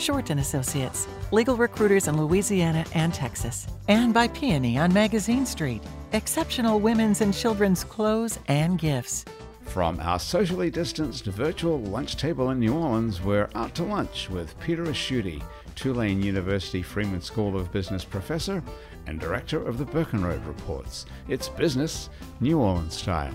Short and Associates, legal recruiters in Louisiana and Texas, and by Peony on Magazine Street, exceptional women's and children's clothes and gifts. From our socially distanced virtual lunch table in New Orleans, we're out to lunch with Peter Ricchiuti, Tulane University Freeman School of Business professor and director of the Burkenroad Reports. It's business, New Orleans style.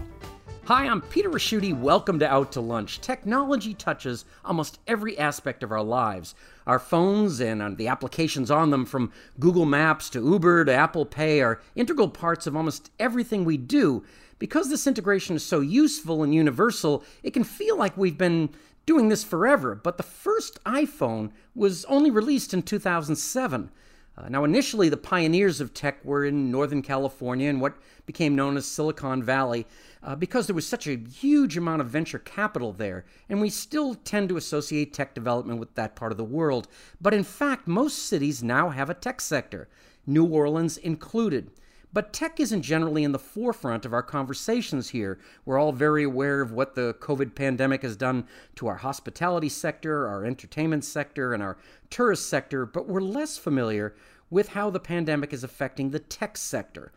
Hi, I'm Peter Ricchiuti. Welcome to Out to Lunch. Technology touches almost every aspect of our lives. Our phones and the applications on them, from Google Maps to Uber to Apple Pay, are integral parts of almost everything we do. Because this integration is so useful and universal, it can feel like we've been doing this forever. But the first iPhone was only released in 2007. Uh, now, initially, the pioneers of tech were in Northern California and what became known as Silicon Valley uh, because there was such a huge amount of venture capital there, and we still tend to associate tech development with that part of the world. But in fact, most cities now have a tech sector, New Orleans included. But tech isn't generally in the forefront of our conversations here. We're all very aware of what the COVID pandemic has done to our hospitality sector, our entertainment sector, and our tourist sector, but we're less familiar with how the pandemic is affecting the tech sector.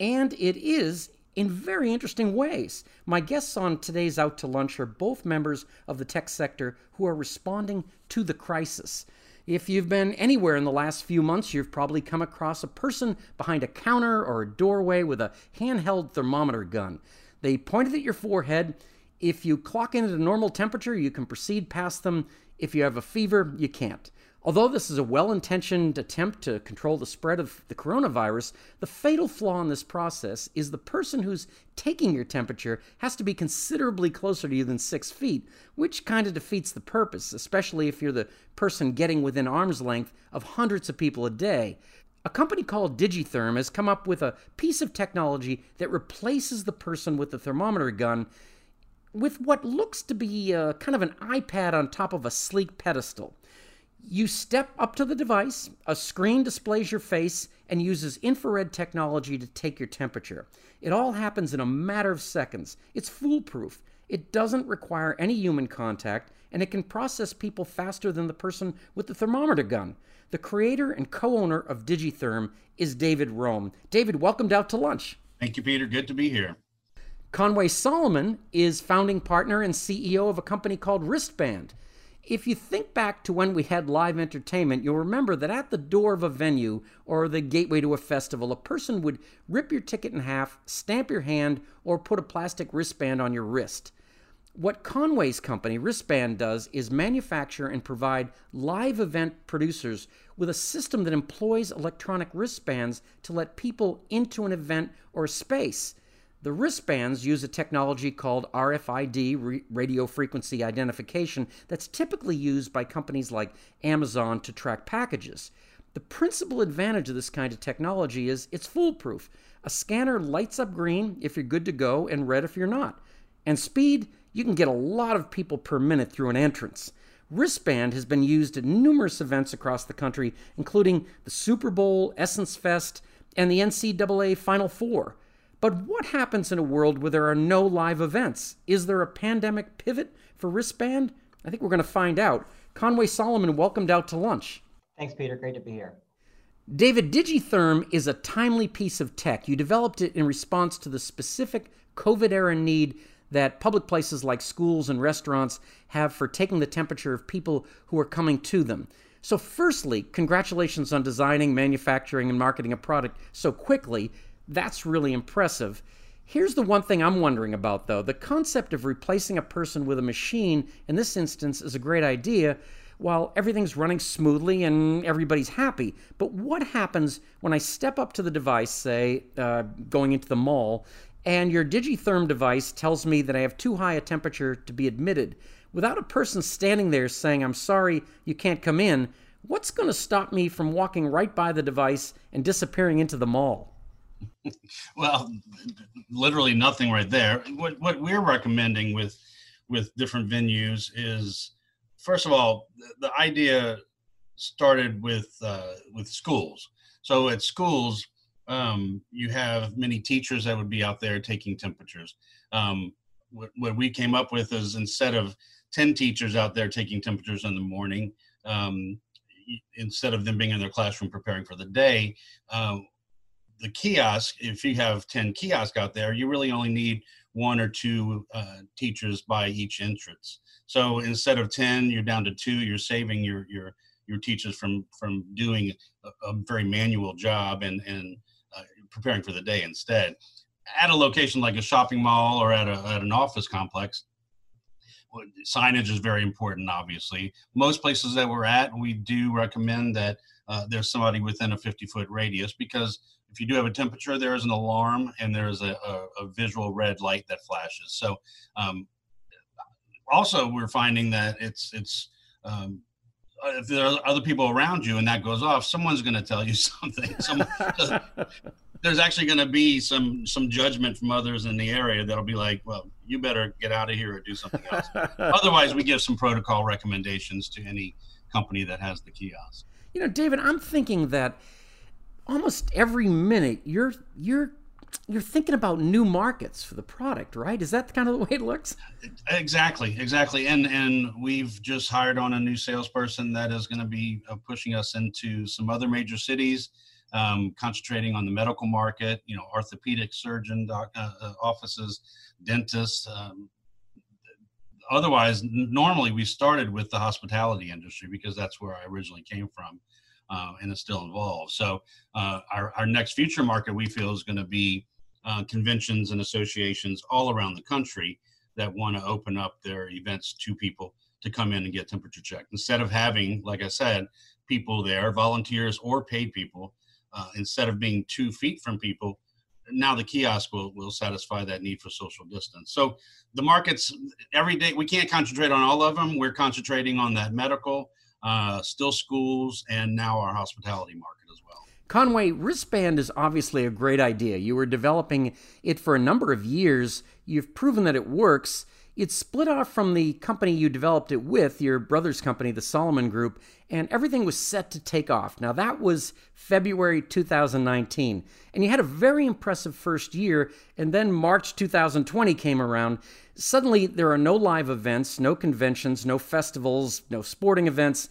And it is in very interesting ways. My guests on today's Out to Lunch are both members of the tech sector who are responding to the crisis. If you've been anywhere in the last few months, you've probably come across a person behind a counter or a doorway with a handheld thermometer gun. They point it at your forehead. If you clock in at a normal temperature, you can proceed past them. If you have a fever, you can't. Although this is a well intentioned attempt to control the spread of the coronavirus, the fatal flaw in this process is the person who's taking your temperature has to be considerably closer to you than six feet, which kind of defeats the purpose, especially if you're the person getting within arm's length of hundreds of people a day. A company called Digitherm has come up with a piece of technology that replaces the person with the thermometer gun with what looks to be a, kind of an iPad on top of a sleek pedestal. You step up to the device, a screen displays your face and uses infrared technology to take your temperature. It all happens in a matter of seconds. It's foolproof. It doesn't require any human contact, and it can process people faster than the person with the thermometer gun. The creator and co owner of Digitherm is David Rome. David, welcomed out to lunch. Thank you, Peter. Good to be here. Conway Solomon is founding partner and CEO of a company called Wristband. If you think back to when we had live entertainment, you'll remember that at the door of a venue or the gateway to a festival, a person would rip your ticket in half, stamp your hand, or put a plastic wristband on your wrist. What Conway's company, Wristband, does is manufacture and provide live event producers with a system that employs electronic wristbands to let people into an event or space. The wristbands use a technology called RFID, radio frequency identification, that's typically used by companies like Amazon to track packages. The principal advantage of this kind of technology is it's foolproof. A scanner lights up green if you're good to go and red if you're not. And speed, you can get a lot of people per minute through an entrance. Wristband has been used at numerous events across the country, including the Super Bowl, Essence Fest, and the NCAA Final Four. But what happens in a world where there are no live events? Is there a pandemic pivot for wristband? I think we're going to find out. Conway Solomon welcomed out to lunch. Thanks, Peter. Great to be here. David, Digitherm is a timely piece of tech. You developed it in response to the specific COVID era need that public places like schools and restaurants have for taking the temperature of people who are coming to them. So, firstly, congratulations on designing, manufacturing, and marketing a product so quickly that's really impressive. Here's the one thing I'm wondering about, though. The concept of replacing a person with a machine in this instance is a great idea while everything's running smoothly and everybody's happy. But what happens when I step up to the device, say, uh, going into the mall, and your Digitherm device tells me that I have too high a temperature to be admitted? Without a person standing there saying, I'm sorry, you can't come in, what's going to stop me from walking right by the device and disappearing into the mall? Well, literally nothing right there. What what we're recommending with with different venues is first of all, the idea started with uh, with schools. So at schools, um, you have many teachers that would be out there taking temperatures. Um, what, what, we came up with is instead of 10 teachers out there taking temperatures in the morning, um, instead of them being in their classroom preparing for the day, um, the kiosk, if you have 10 kiosks out there, you really only need one or two uh, teachers by each entrance. So instead of 10, you're down to two, you're saving your, your, your teachers from, from doing a, a very manual job and, and uh, preparing for the day instead. At a location like a shopping mall or at, a, at an office complex, signage is very important, obviously. Most places that we're at, we do recommend that uh, there's somebody within a 50 foot radius because if you do have a temperature, there is an alarm and there's a, a, a visual red light that flashes. So, um, also we're finding that it's it's um, if there are other people around you and that goes off, someone's going to tell you something. Some, there's actually going to be some some judgment from others in the area that'll be like, well, you better get out of here or do something else. Otherwise, we give some protocol recommendations to any company that has the kiosk. You know, David, I'm thinking that almost every minute you're you're you're thinking about new markets for the product, right? Is that kind of the way it looks? Exactly, exactly. And and we've just hired on a new salesperson that is going to be uh, pushing us into some other major cities, um, concentrating on the medical market. You know, orthopedic surgeon doc, uh, uh, offices, dentists. Um, otherwise, normally we started with the hospitality industry because that's where I originally came from uh, and it's still involved. So uh, our, our next future market we feel is going to be uh, conventions and associations all around the country that want to open up their events to people to come in and get temperature checked instead of having, like I said, people there, volunteers or paid people. Uh, instead of being two feet from people, now the kiosk will, will satisfy that need for social distance. So the markets every day, we can't concentrate on all of them. We're concentrating on that medical, uh, still schools, and now our hospitality market as well. Conway, wristband is obviously a great idea. You were developing it for a number of years. You've proven that it works. It's split off from the company you developed it with, your brother's company, the Solomon Group, and everything was set to take off. Now, that was February 2019. And you had a very impressive first year, and then March 2020 came around. Suddenly, there are no live events, no conventions, no festivals, no sporting events.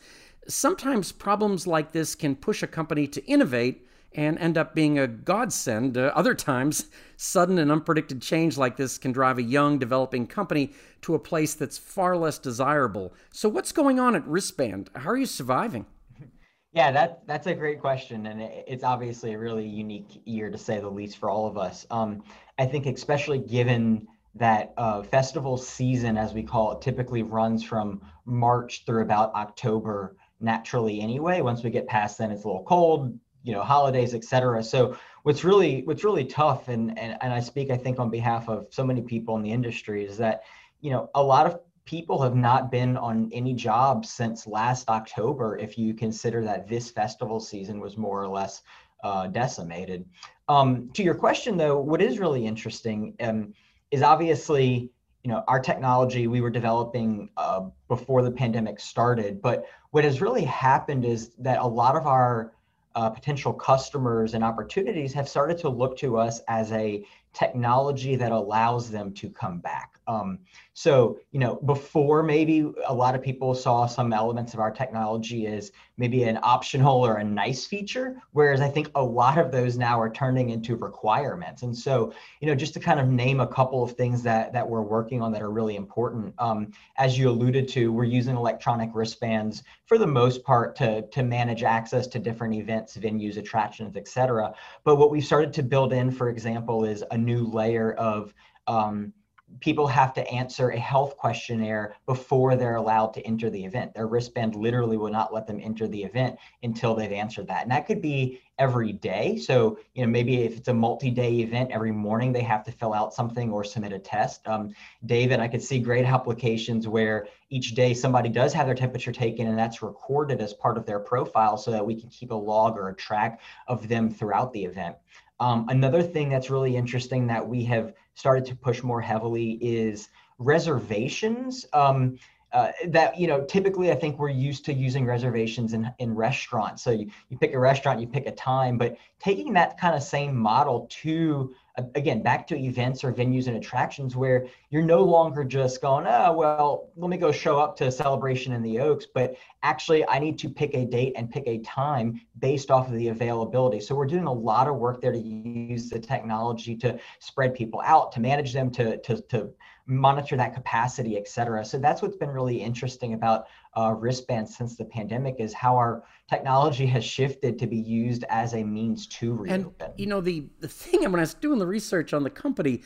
Sometimes problems like this can push a company to innovate and end up being a godsend. Uh, other times, sudden and unpredicted change like this can drive a young, developing company to a place that's far less desirable. So, what's going on at Wristband? How are you surviving? Yeah, that that's a great question, and it's obviously a really unique year to say the least for all of us. Um, I think, especially given that uh, festival season, as we call it, typically runs from March through about October naturally anyway. Once we get past then, it's a little cold you know holidays etc so what's really what's really tough and, and and i speak i think on behalf of so many people in the industry is that you know a lot of people have not been on any jobs since last october if you consider that this festival season was more or less uh, decimated. Um, to your question though what is really interesting um, is obviously you know our technology we were developing uh, before the pandemic started but what has really happened is that a lot of our uh, potential customers and opportunities have started to look to us as a technology that allows them to come back. Um, so, you know, before maybe a lot of people saw some elements of our technology as maybe an optional or a nice feature, whereas I think a lot of those now are turning into requirements. And so, you know, just to kind of name a couple of things that that we're working on that are really important. Um, as you alluded to, we're using electronic wristbands for the most part to to manage access to different events, venues, attractions, et cetera. But what we've started to build in, for example, is a new layer of um, people have to answer a health questionnaire before they're allowed to enter the event. Their wristband literally will not let them enter the event until they've answered that. And that could be every day. So, you know, maybe if it's a multi-day event, every morning they have to fill out something or submit a test. Um, David, I could see great applications where each day somebody does have their temperature taken and that's recorded as part of their profile so that we can keep a log or a track of them throughout the event. Um, another thing that's really interesting that we have started to push more heavily is reservations. Um, uh, that you know typically i think we're used to using reservations in, in restaurants so you, you pick a restaurant you pick a time but taking that kind of same model to again back to events or venues and attractions where you're no longer just going oh well let me go show up to a celebration in the oaks but actually i need to pick a date and pick a time based off of the availability so we're doing a lot of work there to use the technology to spread people out to manage them to to, to monitor that capacity et cetera so that's what's been really interesting about uh, wristbands since the pandemic is how our technology has shifted to be used as a means to reopen. And you know the the thing when I was doing the research on the company,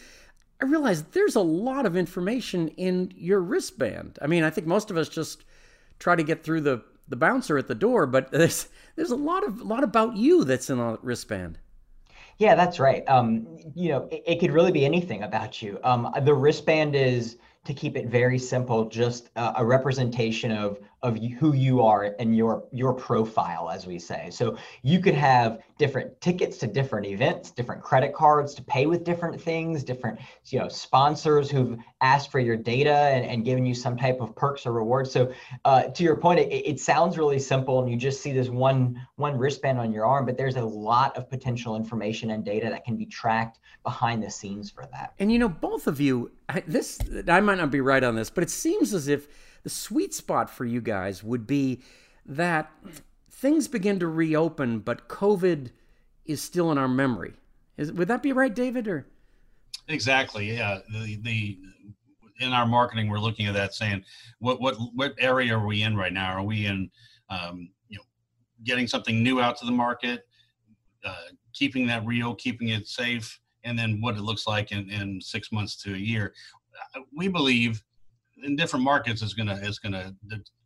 I realized there's a lot of information in your wristband. I mean, I think most of us just try to get through the the bouncer at the door, but there's there's a lot of lot about you that's in a wristband. Yeah, that's right. Um, you know, it, it, could really be anything about you. Um, the wristband is to keep it very simple, just a, a representation of of who you are and your your profile as we say. So you could have different tickets to different events different credit cards to pay with different things different you know sponsors who've asked for your data and, and given you some type of perks or rewards. So uh, to your point it, it sounds really simple and you just see this one one wristband on your arm but there's a lot of potential information and data that can be tracked behind the scenes for that. And you know both of you this i might not be right on this but it seems as if the sweet spot for you guys would be that things begin to reopen, but COVID is still in our memory. Is, would that be right, David? Or exactly, yeah. The, the in our marketing, we're looking at that, saying what what what area are we in right now? Are we in um, you know getting something new out to the market, uh, keeping that real, keeping it safe, and then what it looks like in, in six months to a year? Uh, we believe in different markets is gonna is gonna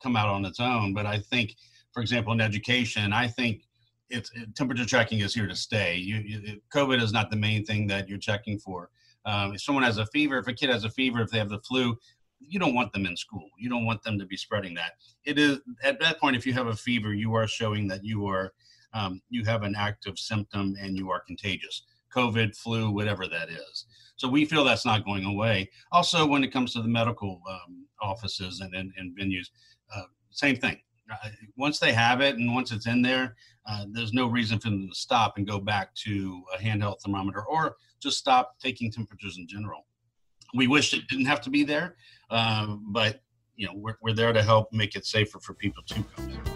come out on its own. But I think, for example, in education, I think it's it, temperature checking is here to stay. You, you, COVID is not the main thing that you're checking for. Um, if someone has a fever, if a kid has a fever, if they have the flu, you don't want them in school. You don't want them to be spreading that. It is at that point, if you have a fever, you are showing that you are um, you have an active symptom and you are contagious. COVID, flu, whatever that is. So we feel that's not going away. Also, when it comes to the medical um, offices and, and, and venues, uh, same thing. Uh, once they have it and once it's in there, uh, there's no reason for them to stop and go back to a handheld thermometer or just stop taking temperatures in general. We wish it didn't have to be there, uh, but you know we're, we're there to help make it safer for people to come in.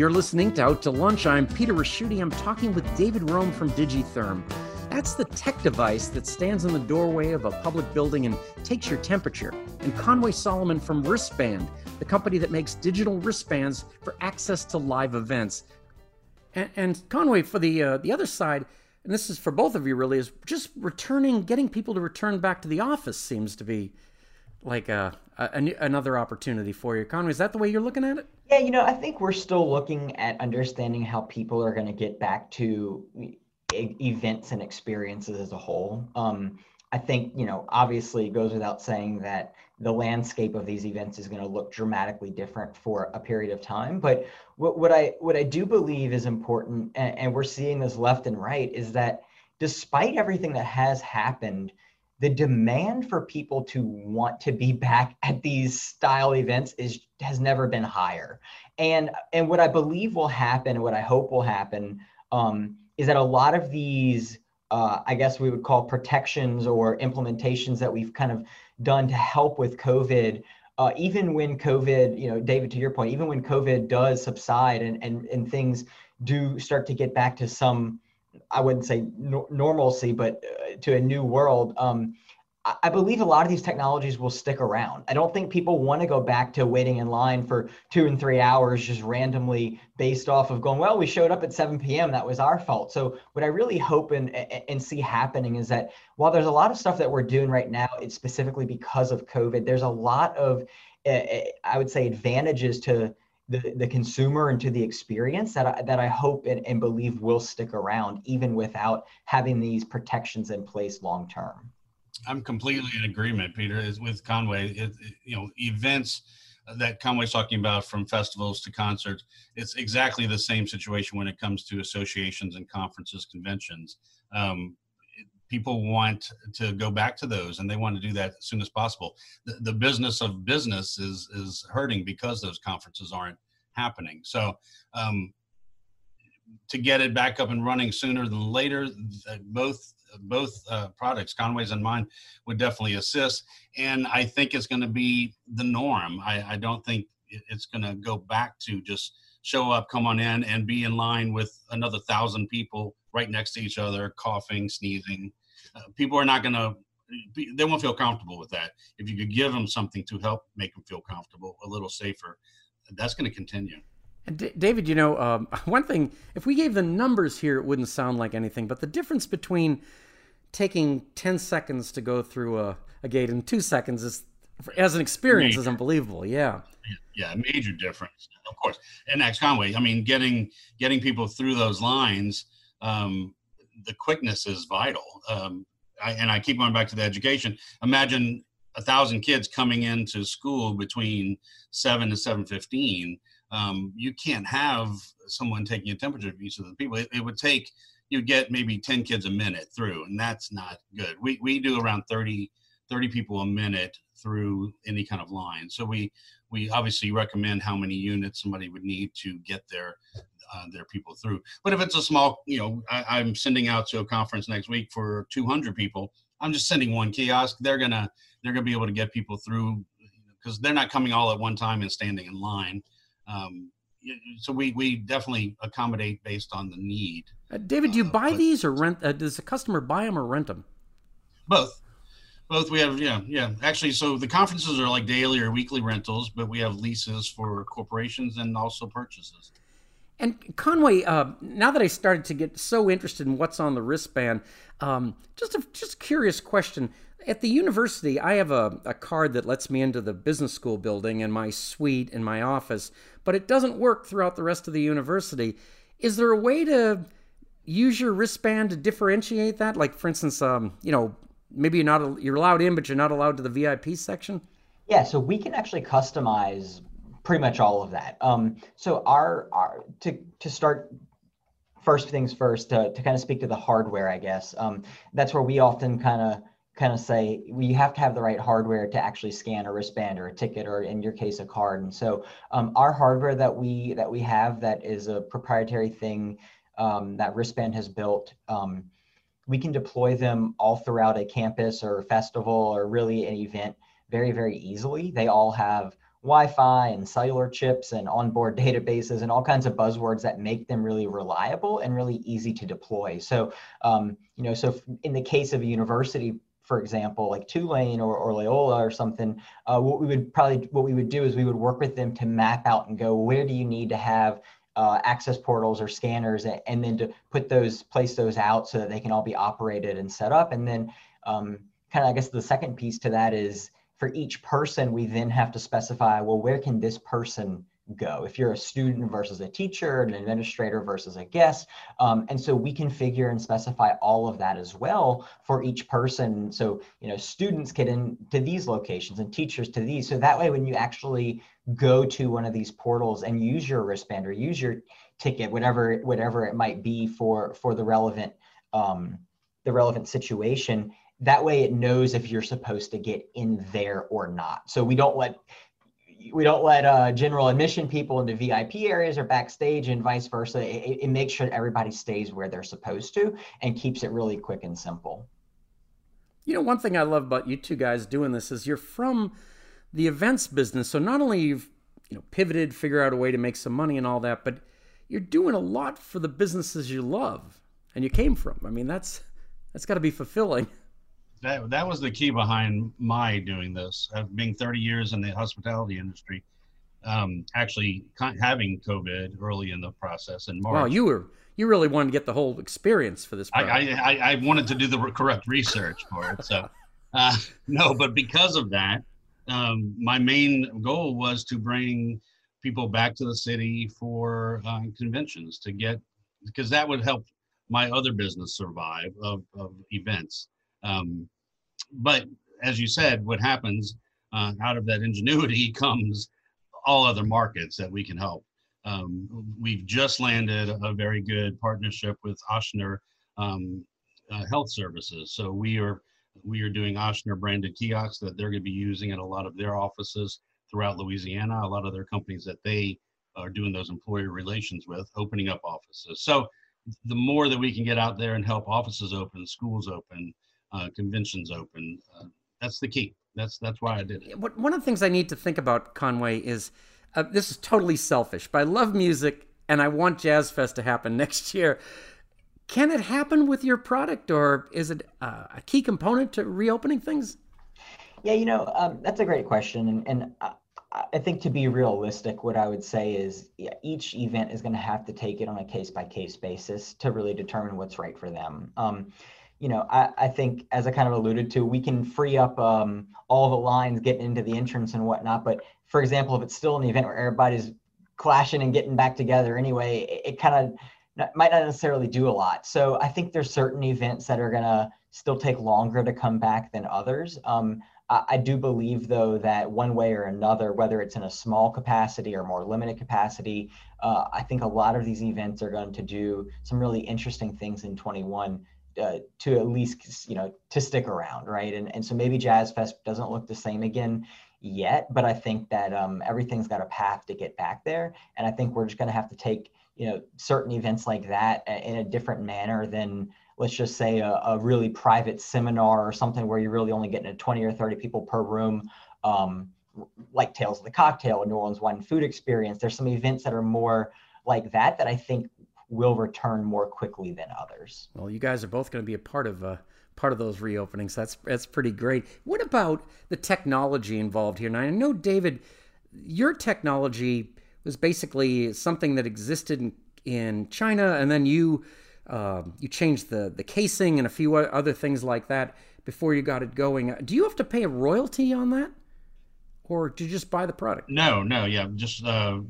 You're listening to Out to Lunch. I'm Peter Ricchiuti. I'm talking with David Rome from Digitherm. That's the tech device that stands in the doorway of a public building and takes your temperature. And Conway Solomon from Wristband, the company that makes digital wristbands for access to live events. And, and Conway, for the uh, the other side, and this is for both of you really, is just returning, getting people to return back to the office seems to be like a, a, a, another opportunity for your economy. Is that the way you're looking at it? Yeah, you know, I think we're still looking at understanding how people are going to get back to events and experiences as a whole. Um, I think, you know, obviously it goes without saying that the landscape of these events is going to look dramatically different for a period of time. But what, what I what I do believe is important, and, and we're seeing this left and right, is that despite everything that has happened, the demand for people to want to be back at these style events is has never been higher. And and what I believe will happen, and what I hope will happen, um, is that a lot of these, uh, I guess we would call protections or implementations that we've kind of done to help with COVID, uh, even when COVID, you know, David, to your point, even when COVID does subside and, and, and things do start to get back to some, I wouldn't say no- normalcy, but uh, to a new world, um, I believe a lot of these technologies will stick around. I don't think people want to go back to waiting in line for two and three hours just randomly based off of going, well, we showed up at 7 p.m. That was our fault. So, what I really hope and, and see happening is that while there's a lot of stuff that we're doing right now, it's specifically because of COVID, there's a lot of, I would say, advantages to the, the consumer and to the experience that I, that I hope and, and believe will stick around even without having these protections in place long term. I'm completely in agreement, Peter, is with Conway. It, it, you know, events that Conway's talking about from festivals to concerts, it's exactly the same situation when it comes to associations and conferences, conventions. Um, people want to go back to those and they want to do that as soon as possible. The, the business of business is, is hurting because those conferences aren't happening. So, um, to get it back up and running sooner than later, both both uh, products, Conway's and mine, would definitely assist. And I think it's going to be the norm. I, I don't think it's going to go back to just show up, come on in, and be in line with another thousand people right next to each other, coughing, sneezing. Uh, people are not going to. They won't feel comfortable with that. If you could give them something to help make them feel comfortable, a little safer, that's going to continue. And D- David, you know, um, one thing, if we gave the numbers here, it wouldn't sound like anything, but the difference between taking 10 seconds to go through a, a gate and two seconds is, as an experience, major. is unbelievable. Yeah. Yeah, major difference, of course. And X Conway, I mean, getting getting people through those lines, um, the quickness is vital. Um, I, and I keep going back to the education. Imagine a thousand kids coming into school between seven to seven fifteen um, you can't have someone taking a temperature of each of the people. It, it, would take you get maybe 10 kids a minute through, and that's not good. We, we do around 30, 30 people a minute through any kind of line. So we we obviously recommend how many units somebody would need to get their uh, their people through. But if it's a small, you know, I, I'm sending out to a conference next week for 200 people. I'm just sending one kiosk. They're gonna they're gonna be able to get people through because they're not coming all at one time and standing in line. Um, so we, we definitely accommodate based on the need. Uh, David, do you uh, buy these or rent? Uh, does the customer buy them or rent them? Both. Both. We have, yeah, yeah. Actually, so the conferences are like daily or weekly rentals, but we have leases for corporations and also purchases. And Conway, uh, now that I started to get so interested in what's on the wristband, um, just a just curious question. At the university, I have a, a card that lets me into the business school building and my suite in my office, but it doesn't work throughout the rest of the university. Is there a way to use your wristband to differentiate that? Like, for instance, um, you know, maybe you're not you're allowed in, but you're not allowed to the VIP section. Yeah, so we can actually customize pretty much all of that. Um, so our, our to to start first things first to, to kind of speak to the hardware, I guess. Um, that's where we often kind of kind of say well, you have to have the right hardware to actually scan a wristband or a ticket or in your case a card and so um, our hardware that we that we have that is a proprietary thing um, that wristband has built um, we can deploy them all throughout a campus or a festival or really an event very very easily they all have Wi-Fi and cellular chips and onboard databases and all kinds of buzzwords that make them really reliable and really easy to deploy. So, um, you know, so in the case of a university for example, like Tulane or, or Loyola or something, uh, what we would probably what we would do is we would work with them to map out and go where do you need to have uh, access portals or scanners, and, then to put those place those out so that they can all be operated and set up. And then um, kind of I guess the second piece to that is for each person we then have to specify well where can this person go. If you're a student versus a teacher an administrator versus a guest um, and so we configure and specify all of that as well for each person. So you know students get into these locations and teachers to these. So that way when you actually go to one of these portals and use your wristband or use your ticket whatever whatever it might be for for the relevant um, the relevant situation that way it knows if you're supposed to get in there or not. So we don't let we don't let uh, general admission people into VIP areas or backstage and vice versa. It, it, makes sure everybody stays where they're supposed to and keeps it really quick and simple. You know, one thing I love about you two guys doing this is you're from the events business. So not only you've you know pivoted, figure out a way to make some money and all that, but you're doing a lot for the businesses you love and you came from. I mean, that's that's got to be fulfilling. that that was the key behind my doing this. Uh, being 30 years in the hospitality industry, um, actually having COVID early in the process in March. Wow, you were you really wanted to get the whole experience for this. I, I, I wanted to do the correct research for it. So uh, no, but because of that, um, my main goal was to bring people back to the city for uh, conventions to get because that would help my other business survive of, of events. Um, but as you said, what happens uh, out of that ingenuity comes all other markets that we can help. Um, we've just landed a very good partnership with Ochsner um, uh, Health Services. So we are we are doing Ochsner branded kiosks that they're going to be using in a lot of their offices throughout Louisiana. A lot of their companies that they are doing those employer relations with, opening up offices. So the more that we can get out there and help offices open, schools open, conventions open, uh, that's the key. That's that's why I did it. One of the things I need to think about Conway is uh, this is totally selfish, but I love music and I want Jazz Fest to happen next year. Can it happen with your product, or is it uh, a key component to reopening things? Yeah, you know, um, that's a great question, and, and I, I think to be realistic, what I would say is yeah, each event is going to have to take it on a case by case basis to really determine what's right for them. Um, you know, I, I think as I kind of alluded to, we can free up um, all the lines getting into the entrance and whatnot. But for example, if it's still an event where everybody's clashing and getting back together anyway, it, it kind of might not necessarily do a lot. So I think there's certain events that are gonna still take longer to come back than others. Um, I, I, do believe though that one way or another, whether it's in a small capacity or more limited capacity, uh, I think a lot of these events are going to do some really interesting things in 21 uh, to at least you know to stick around, right? And and so maybe Jazz Fest doesn't look the same again yet, but I think that um, everything's got a path to get back there, and I think we're just going to have to take you know certain events like that in a different manner than let's just say a, a really private seminar or something where you're really only getting a 20 or 30 people per room. Um, like tales of the cocktail new orleans wine food experience. There's some events that are more like that that i think will return more quickly than others. Well you guys are both going to be a part of uh, part of those reopenings. That's that's pretty great. What about the technology involved here? Now i know david your technology was basically something that existed in, in China, and then you uh, you changed the the casing and a few other things like that before you got it going. Do you have to pay a royalty on that, or do you just buy the product? No, no, yeah, just uh,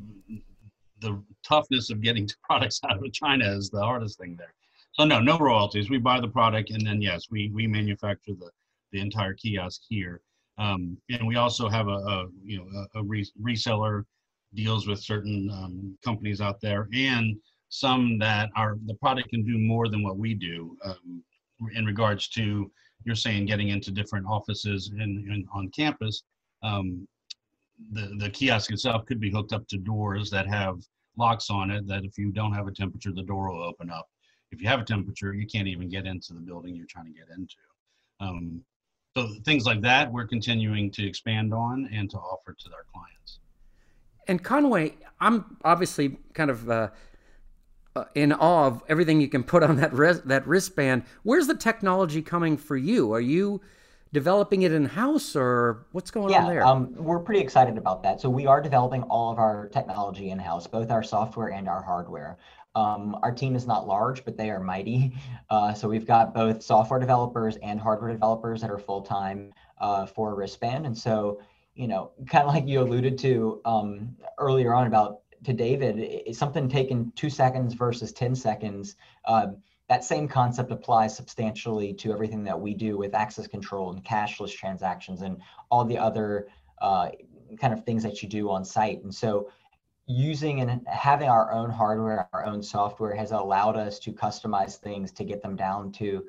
the toughness of getting products out of China is the hardest thing there. So no, no royalties. We buy the product, and then yes, we we manufacture the the entire kiosk here. Um, and we also have a, a you know a, a re- reseller deals with certain um, companies out there and some that are the product can do more than what we do um, in regards to you're saying getting into different offices and on campus um, the, the kiosk itself could be hooked up to doors that have locks on it that if you don't have a temperature the door will open up if you have a temperature you can't even get into the building you're trying to get into um, so things like that we're continuing to expand on and to offer to our clients and Conway, I'm obviously kind of uh, uh, in awe of everything you can put on that res- that wristband. Where's the technology coming for you? Are you developing it in house, or what's going yeah, on there? Um, we're pretty excited about that. So we are developing all of our technology in house, both our software and our hardware. Um, our team is not large, but they are mighty. Uh, so we've got both software developers and hardware developers that are full time uh, for wristband, and so you know, kind of like you alluded to um, earlier on about to David, it's something taken two seconds versus 10 seconds. Uh, that same concept applies substantially to everything that we do with access control and cashless transactions and all the other uh, kind of things that you do on site. And so using and having our own hardware, our own software has allowed us to customize things to get them down to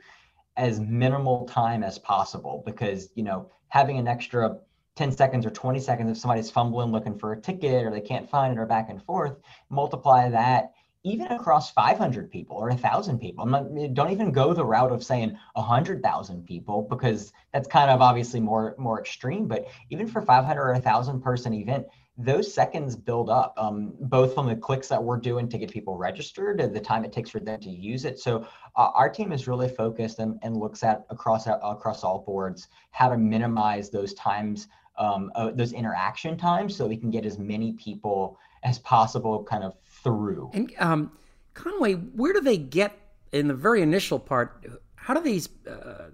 as minimal time as possible because, you know, having an extra 10 seconds or 20 seconds if somebody's fumbling looking for a ticket or they can't find it or back and forth multiply that even across 500 people or 1000 people not, don't even go the route of saying 100000 people because that's kind of obviously more more extreme but even for 500 or 1000 person event those seconds build up, um, both from the clicks that we're doing to get people registered and the time it takes for them to use it. So uh, our team is really focused and, and looks at across across all boards how to minimize those times, um, uh, those interaction times, so we can get as many people as possible kind of through. And um, Conway, where do they get in the very initial part? How do these uh,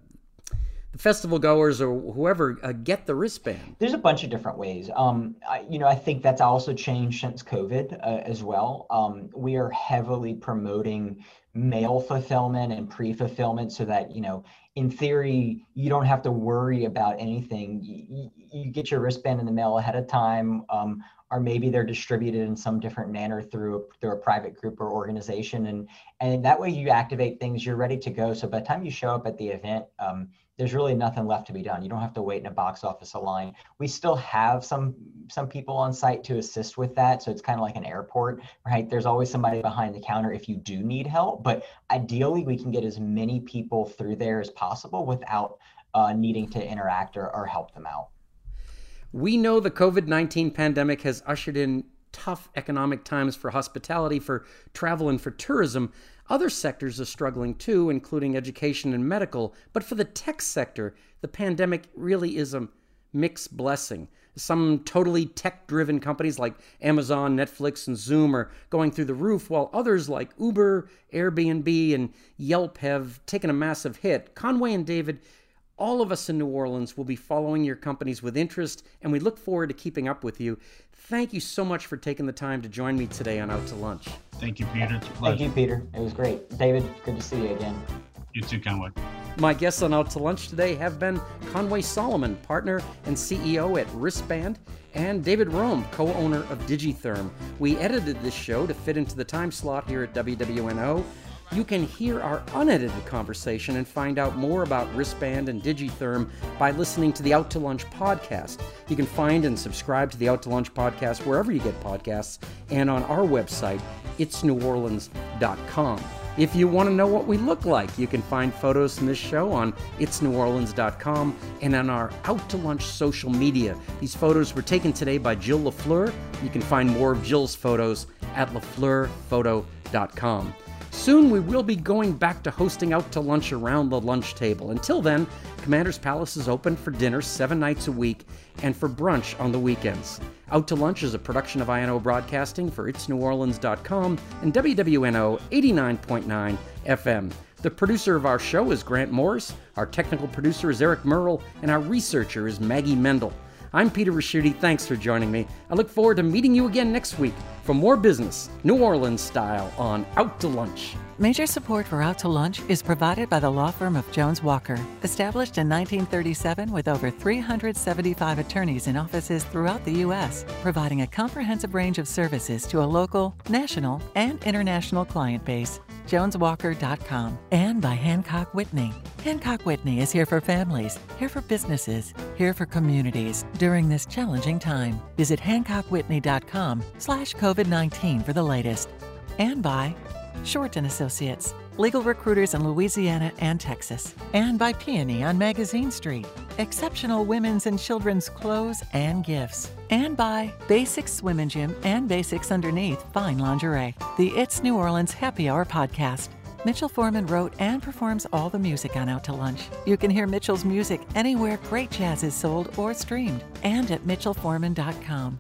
festival goers or whoever uh, get the wristband? There's a bunch of different ways. Um, I, you know, I think that's also changed since COVID uh, as well. Um, we are heavily promoting mail fulfillment and pre-fulfillment so that you know in theory you don't have to worry about anything you, you get your wristband in the mail ahead of time um, or maybe they're distributed in some different manner through through a private group or organization and and that way you activate things you're ready to go so by the time you show up at the event um, there's really nothing left to be done. You don't have to wait in a box office line. We still have some some people on site to assist with that, so it's kind of like an airport, right? There's always somebody behind the counter if you do need help, but ideally we can get as many people through there as possible without uh, needing to interact or, or help them out. We know the COVID 19 pandemic has ushered in tough economic times for hospitality, for travel, and for tourism. Other sectors are struggling too, including education and medical, but for the tech sector, the pandemic really is a mixed blessing. Some totally tech driven companies like Amazon, Netflix, and Zoom are going through the roof, while others like Uber, Airbnb, and Yelp have taken a massive hit. Conway and David, all of us in New Orleans will be following your companies with interest, and we look forward to keeping up with you. Thank you so much for taking the time to join me today on Out to Lunch. Thank you, Peter. It's a pleasure. Thank you, Peter. It was great. David, good to see you again. You too, Conway. My guests on Out to Lunch today have been Conway Solomon, partner and CEO at Wristband, and David Rome, co owner of Digitherm. We edited this show to fit into the time slot here at WWNO. You can hear our unedited conversation and find out more about Wristband and Digitherm by listening to the Out to Lunch podcast. You can find and subscribe to the Out to Lunch podcast wherever you get podcasts and on our website, itsneworleans.com. If you want to know what we look like, you can find photos from this show on itsneworleans.com and on our Out to Lunch social media. These photos were taken today by Jill LaFleur. You can find more of Jill's photos at lafleurphoto.com. Soon we will be going back to hosting out to lunch around the lunch table. Until then, Commander's Palace is open for dinner seven nights a week and for brunch on the weekends. Out to Lunch is a production of INO Broadcasting for itsneworleans.com and WWNO 89.9 FM. The producer of our show is Grant Morris, our technical producer is Eric Merle, and our researcher is Maggie Mendel. I'm Peter Ricchiuti. Thanks for joining me. I look forward to meeting you again next week for more business, New Orleans style, on Out to Lunch. Major support for Out to Lunch is provided by the law firm of Jones Walker, established in 1937 with over 375 attorneys in offices throughout the U.S., providing a comprehensive range of services to a local, national, and international client base joneswalker.com, and by Hancock Whitney. Hancock Whitney is here for families, here for businesses, here for communities during this challenging time. Visit hancockwhitney.com slash COVID-19 for the latest. And by Shorten Associates, legal recruiters in Louisiana and Texas. And by Peony on Magazine Street, exceptional women's and children's clothes and gifts. And by Basics Swim and Gym and Basics Underneath Fine Lingerie, the It's New Orleans Happy Hour podcast. Mitchell Foreman wrote and performs all the music on Out to Lunch. You can hear Mitchell's music anywhere great jazz is sold or streamed, and at mitchellforeman.com.